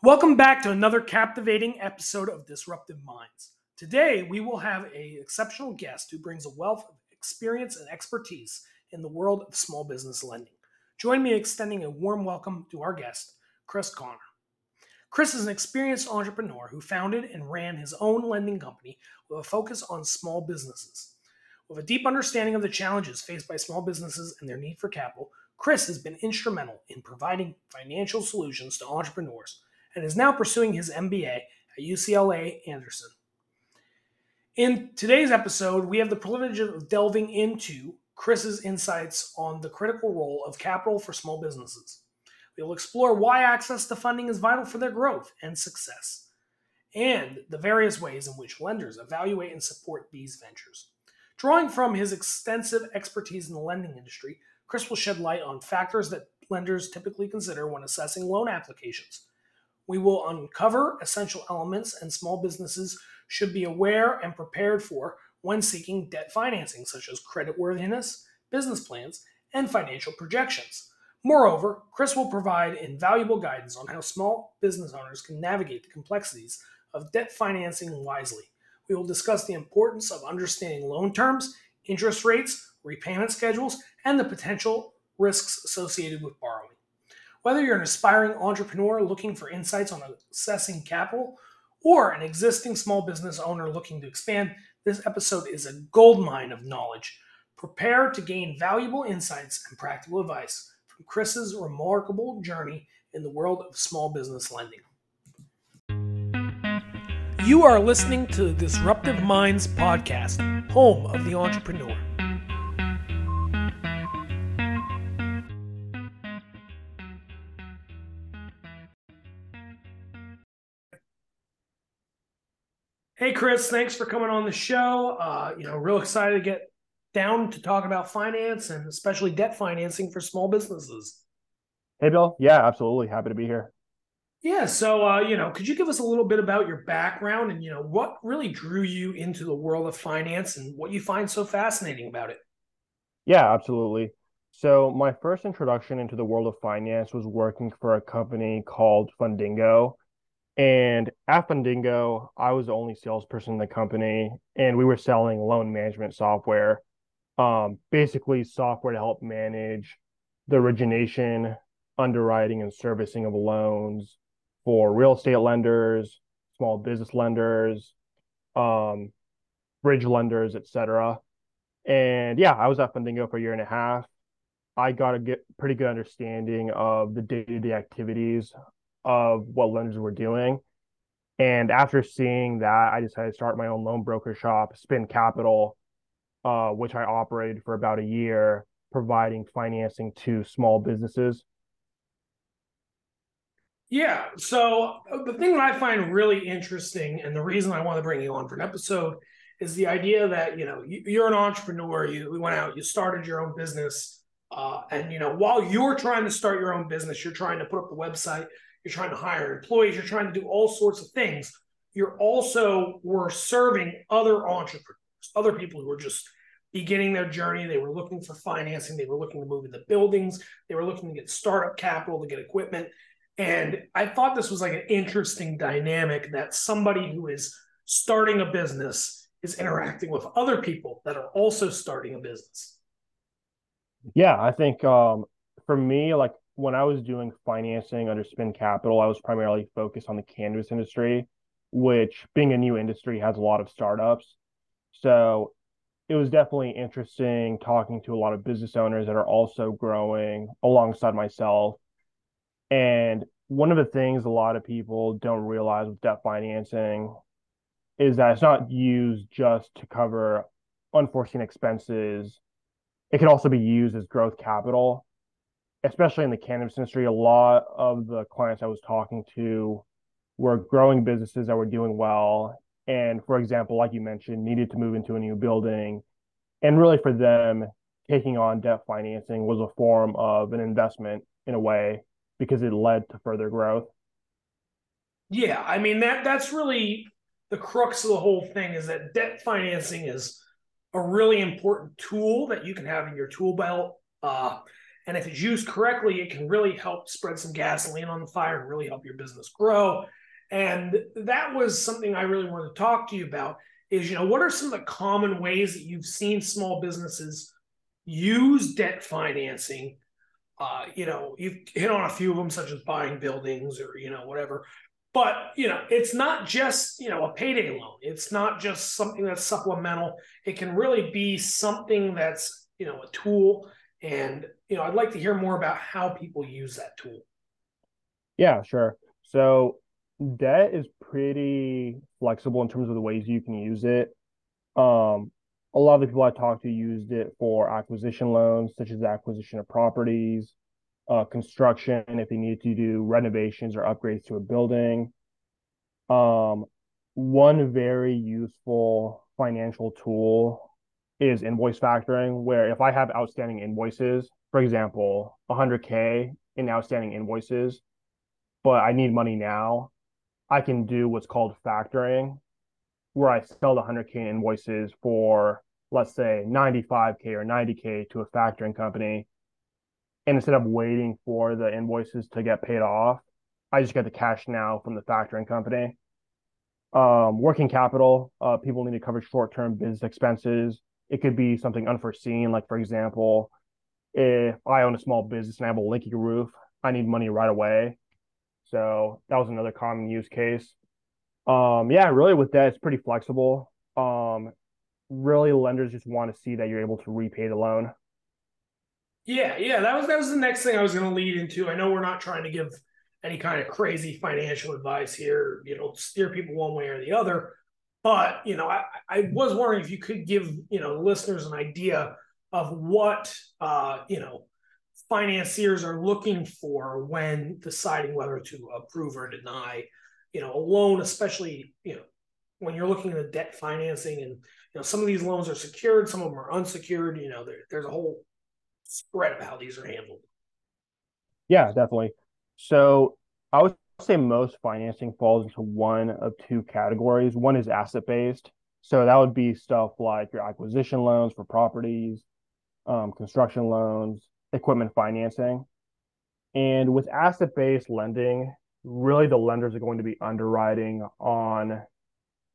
Welcome back to another captivating episode of Disruptive Minds. Today, we will have an exceptional guest who brings a wealth of experience and expertise in the world of small business lending. Join me in extending a warm welcome to our guest, Chris Conner. Chris is an experienced entrepreneur who founded and ran his own lending company with a focus on small businesses. With a deep understanding of the challenges faced by small businesses and their need for capital, Chris has been instrumental in providing financial solutions to entrepreneurs and is now pursuing his MBA at UCLA Anderson. In today's episode, we have the privilege of delving into Chris's insights on the critical role of capital for small businesses. We will explore why access to funding is vital for their growth and success, and the various ways in which lenders evaluate and support these ventures. Drawing from his extensive expertise in the lending industry, Chris will shed light on factors that lenders typically consider when assessing loan applications, we will uncover essential elements and small businesses should be aware and prepared for when seeking debt financing, such as creditworthiness, business plans, and financial projections. Moreover, Chris will provide invaluable guidance on how small business owners can navigate the complexities of debt financing wisely. We will discuss the importance of understanding loan terms, interest rates, repayment schedules, and the potential risks associated with borrowing. Whether you're an aspiring entrepreneur looking for insights on assessing capital or an existing small business owner looking to expand, this episode is a goldmine of knowledge. Prepare to gain valuable insights and practical advice from Chris's remarkable journey in the world of small business lending. You are listening to the Disruptive Minds podcast, home of the entrepreneur. Chris, thanks for coming on the show. Uh, you know, real excited to get down to talk about finance and especially debt financing for small businesses. Hey, Bill. Yeah, absolutely. Happy to be here. Yeah. So, uh, you know, could you give us a little bit about your background and, you know, what really drew you into the world of finance and what you find so fascinating about it? Yeah, absolutely. So, my first introduction into the world of finance was working for a company called Fundingo. And at Fundingo, I was the only salesperson in the company, and we were selling loan management software, um, basically software to help manage the origination, underwriting, and servicing of loans for real estate lenders, small business lenders, um, bridge lenders, etc. And yeah, I was at Fundingo for a year and a half. I got a get pretty good understanding of the day-to-day activities of what lenders were doing. And after seeing that, I decided to start my own loan broker shop, Spin Capital, uh, which I operated for about a year, providing financing to small businesses. Yeah. So uh, the thing that I find really interesting, and the reason I want to bring you on for an episode, is the idea that you know you're an entrepreneur. You went out, you started your own business, uh, and you know while you're trying to start your own business, you're trying to put up the website, you're trying to hire employees, you're trying to do all sorts of things. You're also were serving other entrepreneurs, other people who were just beginning their journey. They were looking for financing, they were looking to move into buildings, they were looking to get startup capital to get equipment. And I thought this was like an interesting dynamic that somebody who is starting a business is interacting with other people that are also starting a business. Yeah, I think um, for me, like when I was doing financing under Spin Capital, I was primarily focused on the cannabis industry, which being a new industry has a lot of startups. So it was definitely interesting talking to a lot of business owners that are also growing alongside myself. And one of the things a lot of people don't realize with debt financing is that it's not used just to cover unforeseen expenses. It can also be used as growth capital especially in the cannabis industry, a lot of the clients I was talking to were growing businesses that were doing well. And for example, like you mentioned, needed to move into a new building. And really for them, taking on debt financing was a form of an investment in a way because it led to further growth. Yeah, I mean that that's really the crux of the whole thing is that debt financing is a really important tool that you can have in your tool belt. Uh, And if it's used correctly, it can really help spread some gasoline on the fire and really help your business grow. And that was something I really wanted to talk to you about is, you know, what are some of the common ways that you've seen small businesses use debt financing? Uh, you know, you've hit on a few of them, such as buying buildings or, you know, whatever. But, you know, it's not just, you know, a payday loan. It's not just something that's supplemental. It can really be something that's, you know, a tool. And, you know, I'd like to hear more about how people use that tool. Yeah, sure. So debt is pretty flexible in terms of the ways you can use it. Um, a lot of the people I talked to used it for acquisition loans, such as acquisition of properties, uh, construction, if they needed to do renovations or upgrades to a building. Um, one very useful financial tool is invoice factoring, where if I have outstanding invoices, for example, 100K in outstanding invoices, but I need money now, I can do what's called factoring, where I sell the 100K invoices for, let's say, 95K or 90K to a factoring company. And instead of waiting for the invoices to get paid off, I just get the cash now from the factoring company. Um, working capital, uh, people need to cover short term business expenses. It could be something unforeseen, like, for example, if I own a small business and I have a leaky roof, I need money right away. So that was another common use case. Um, yeah, really with that, it's pretty flexible. Um, really lenders just want to see that you're able to repay the loan. Yeah, yeah, that was that was the next thing I was going to lead into. I know we're not trying to give any kind of crazy financial advice here, you know, steer people one way or the other. But you know, I, I was wondering if you could give you know listeners an idea of what uh, you know financiers are looking for when deciding whether to approve or deny, you know, a loan, especially, you know, when you're looking at debt financing and, you know, some of these loans are secured, some of them are unsecured, you know, there, there's a whole spread of how these are handled. Yeah, definitely. So I would say most financing falls into one of two categories. One is asset based. So that would be stuff like your acquisition loans for properties, um, construction loans, equipment financing. And with asset based lending, really the lenders are going to be underwriting on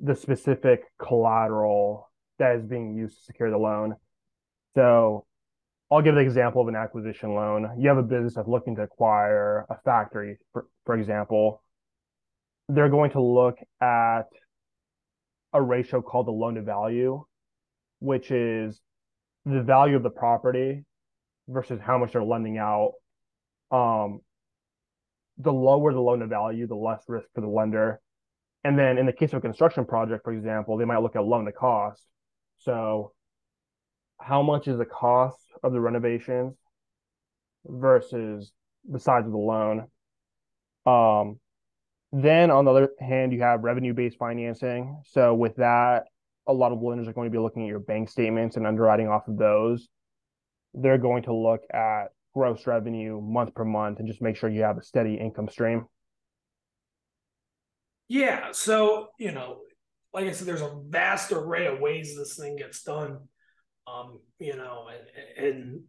the specific collateral that is being used to secure the loan. So I'll give the example of an acquisition loan. You have a business that's looking to acquire a factory, for, for example. They're going to look at a ratio called the loan to value, which is the value of the property versus how much they're lending out. Um, the lower the loan to value, the less risk for the lender. And then in the case of a construction project, for example, they might look at loan to cost. So, how much is the cost of the renovations versus the size of the loan? Um, then on the other hand, you have revenue based financing. So, with that, a lot of lenders are going to be looking at your bank statements and underwriting off of those they're going to look at gross revenue month per month and just make sure you have a steady income stream. Yeah. So, you know, like I said, there's a vast array of ways this thing gets done. Um, you know, and, and I'm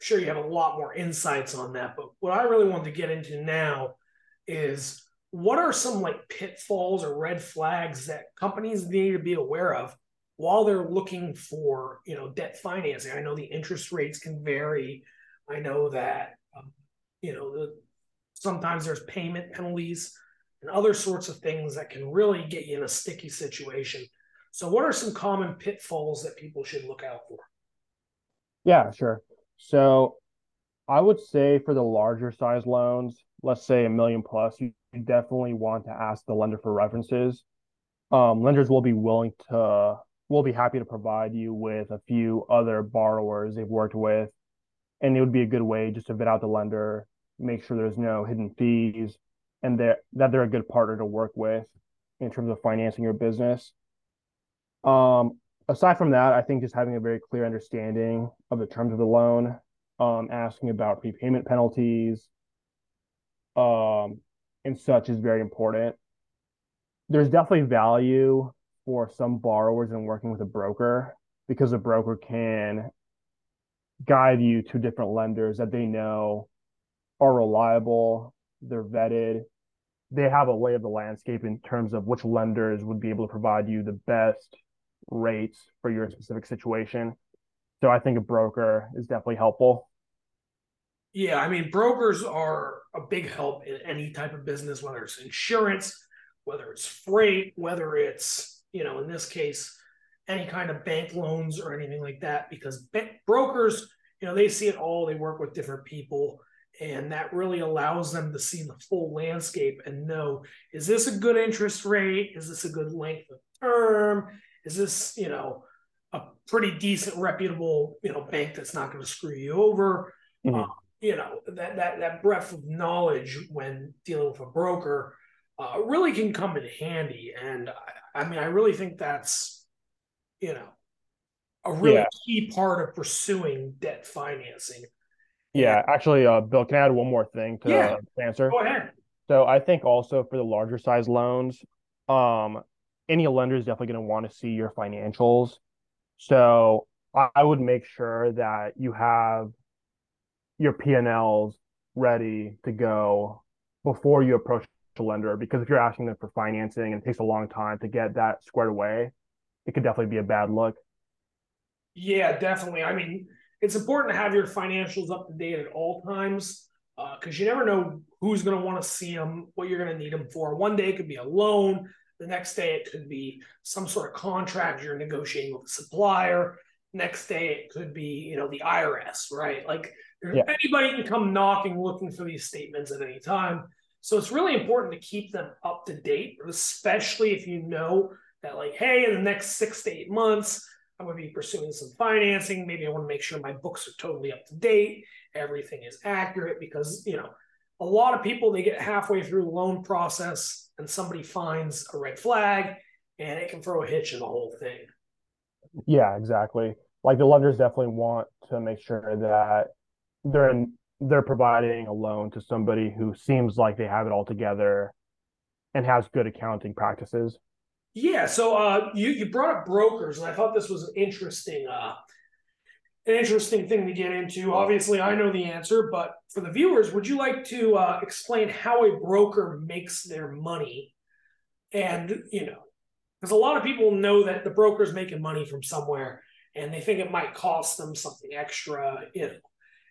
sure you have a lot more insights on that. But what I really want to get into now is what are some like pitfalls or red flags that companies need to be aware of while they're looking for you know debt financing i know the interest rates can vary i know that um, you know the, sometimes there's payment penalties and other sorts of things that can really get you in a sticky situation so what are some common pitfalls that people should look out for yeah sure so i would say for the larger size loans let's say a million plus you definitely want to ask the lender for references um, lenders will be willing to we'll be happy to provide you with a few other borrowers they've worked with. And it would be a good way just to vet out the lender, make sure there's no hidden fees, and that they're a good partner to work with in terms of financing your business. Um, aside from that, I think just having a very clear understanding of the terms of the loan, um, asking about prepayment penalties, um, and such is very important. There's definitely value for some borrowers in working with a broker because a broker can guide you to different lenders that they know are reliable, they're vetted, they have a lay of the landscape in terms of which lenders would be able to provide you the best rates for your specific situation. So I think a broker is definitely helpful. Yeah, I mean, brokers are a big help in any type of business, whether it's insurance, whether it's freight, whether it's, you know, in this case, any kind of bank loans or anything like that, because brokers, you know, they see it all. They work with different people, and that really allows them to see the full landscape and know is this a good interest rate? Is this a good length of term? Is this, you know, a pretty decent, reputable, you know, bank that's not going to screw you over? Mm-hmm. Uh, you know, that that that breadth of knowledge when dealing with a broker uh, really can come in handy. And I, I mean, I really think that's you know, a really yeah. key part of pursuing debt financing. Yeah, actually, uh, Bill, can I add one more thing to yeah. answer? Go ahead. So I think also for the larger size loans, um, any lender is definitely going to want to see your financials. So I would make sure that you have your P&Ls ready to go before you approach a lender because if you're asking them for financing and it takes a long time to get that squared away, it could definitely be a bad look. Yeah, definitely. I mean, it's important to have your financials up to date at all times because uh, you never know who's going to want to see them, what you're going to need them for. One day it could be a loan. The next day it could be some sort of contract you're negotiating with a supplier. Next day it could be, you know, the IRS, right? Like yeah. anybody can come knocking looking for these statements at any time. So it's really important to keep them up to date, especially if you know that like, hey, in the next six to eight months, I'm going to be pursuing some financing. Maybe I want to make sure my books are totally up to date, everything is accurate, because you know, a lot of people they get halfway through the loan process and somebody finds a red flag, and it can throw a hitch in the whole thing. Yeah, exactly. Like the lenders definitely want to make sure that they're in, they're providing a loan to somebody who seems like they have it all together and has good accounting practices. Yeah, so uh, you you brought up brokers, and I thought this was an interesting uh, an interesting thing to get into. Obviously, I know the answer, but for the viewers, would you like to uh, explain how a broker makes their money? And you know, because a lot of people know that the broker's making money from somewhere, and they think it might cost them something extra. You know,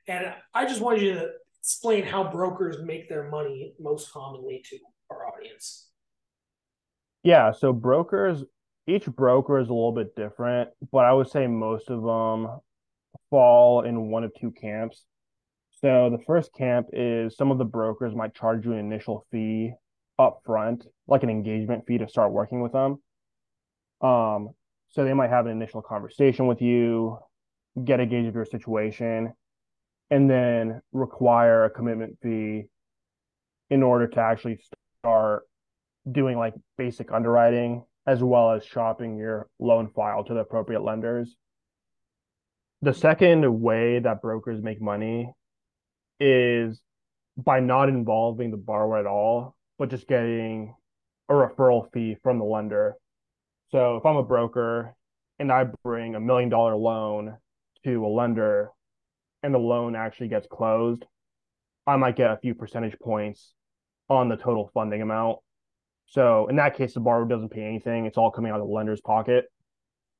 and I just wanted you to explain how brokers make their money most commonly to our audience. Yeah, so brokers, each broker is a little bit different, but I would say most of them fall in one of two camps. So the first camp is some of the brokers might charge you an initial fee up front, like an engagement fee to start working with them. Um, so they might have an initial conversation with you, get a gauge of your situation, and then require a commitment fee in order to actually start doing like basic underwriting as well as shopping your loan file to the appropriate lenders. The second way that brokers make money is by not involving the borrower at all, but just getting a referral fee from the lender. So if I'm a broker and I bring a million dollar loan to a lender and the loan actually gets closed, I might get a few percentage points on the total funding amount. So in that case, the borrower doesn't pay anything; it's all coming out of the lender's pocket.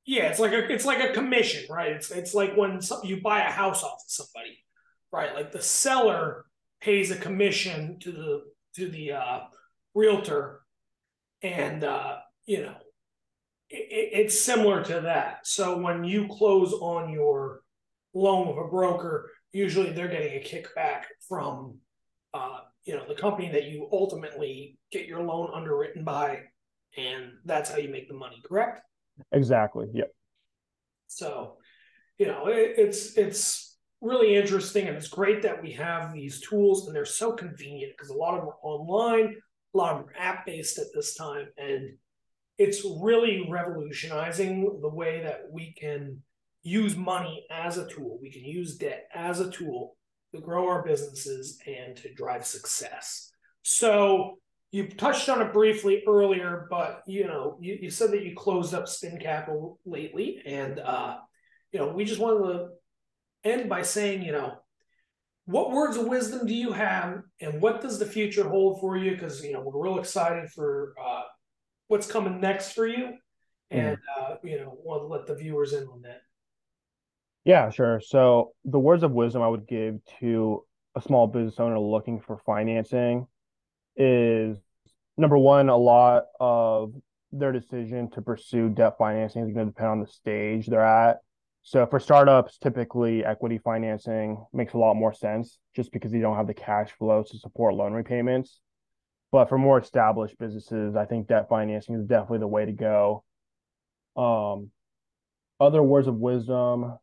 Yeah, it's like a it's like a commission, right? It's it's like when some, you buy a house off of somebody, right? Like the seller pays a commission to the to the uh, realtor, and uh, you know it, it's similar to that. So when you close on your loan with a broker, usually they're getting a kickback from uh, you know the company that you ultimately get your loan underwritten by and that's how you make the money correct exactly yep so you know it, it's it's really interesting and it's great that we have these tools and they're so convenient because a lot of them are online a lot of them are app based at this time and it's really revolutionizing the way that we can use money as a tool we can use debt as a tool to grow our businesses and to drive success. So you touched on it briefly earlier, but you know, you, you said that you closed up Spin Capital lately, and uh, you know, we just wanted to end by saying, you know, what words of wisdom do you have, and what does the future hold for you? Because you know we're real excited for uh, what's coming next for you, and uh, you know want to let the viewers in on that. Yeah, sure. So the words of wisdom I would give to a small business owner looking for financing is number one, a lot of their decision to pursue debt financing is going to depend on the stage they're at. So for startups, typically equity financing makes a lot more sense just because you don't have the cash flow to support loan repayments. But for more established businesses, I think debt financing is definitely the way to go. Um, other words of wisdom,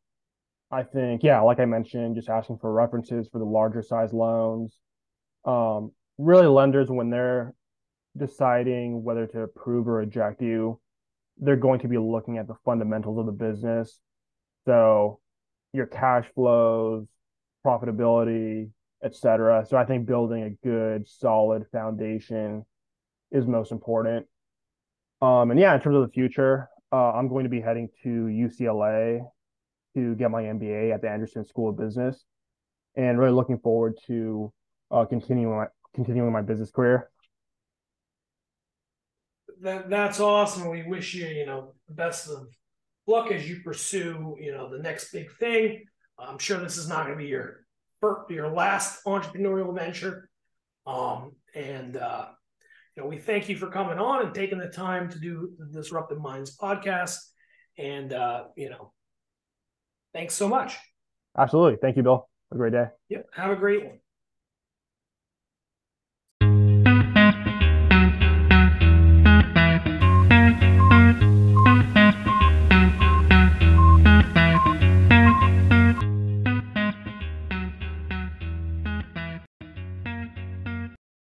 I think, yeah, like I mentioned, just asking for references for the larger size loans. Um, really, lenders when they're deciding whether to approve or reject you, they're going to be looking at the fundamentals of the business. So your cash flows, profitability, etc. So I think building a good, solid foundation is most important. Um, and yeah, in terms of the future, uh, I'm going to be heading to UCLA to get my MBA at the Anderson School of Business, and really looking forward to uh, continuing my continuing my business career. That that's awesome. We wish you, you know, the best of luck as you pursue, you know, the next big thing. I'm sure this is not going to be your your last entrepreneurial venture. Um, and uh, you know, we thank you for coming on and taking the time to do the Disruptive Minds podcast. And uh, you know, thanks so much. Absolutely. Thank you, Bill. Have a great day. Yep. Have a great one.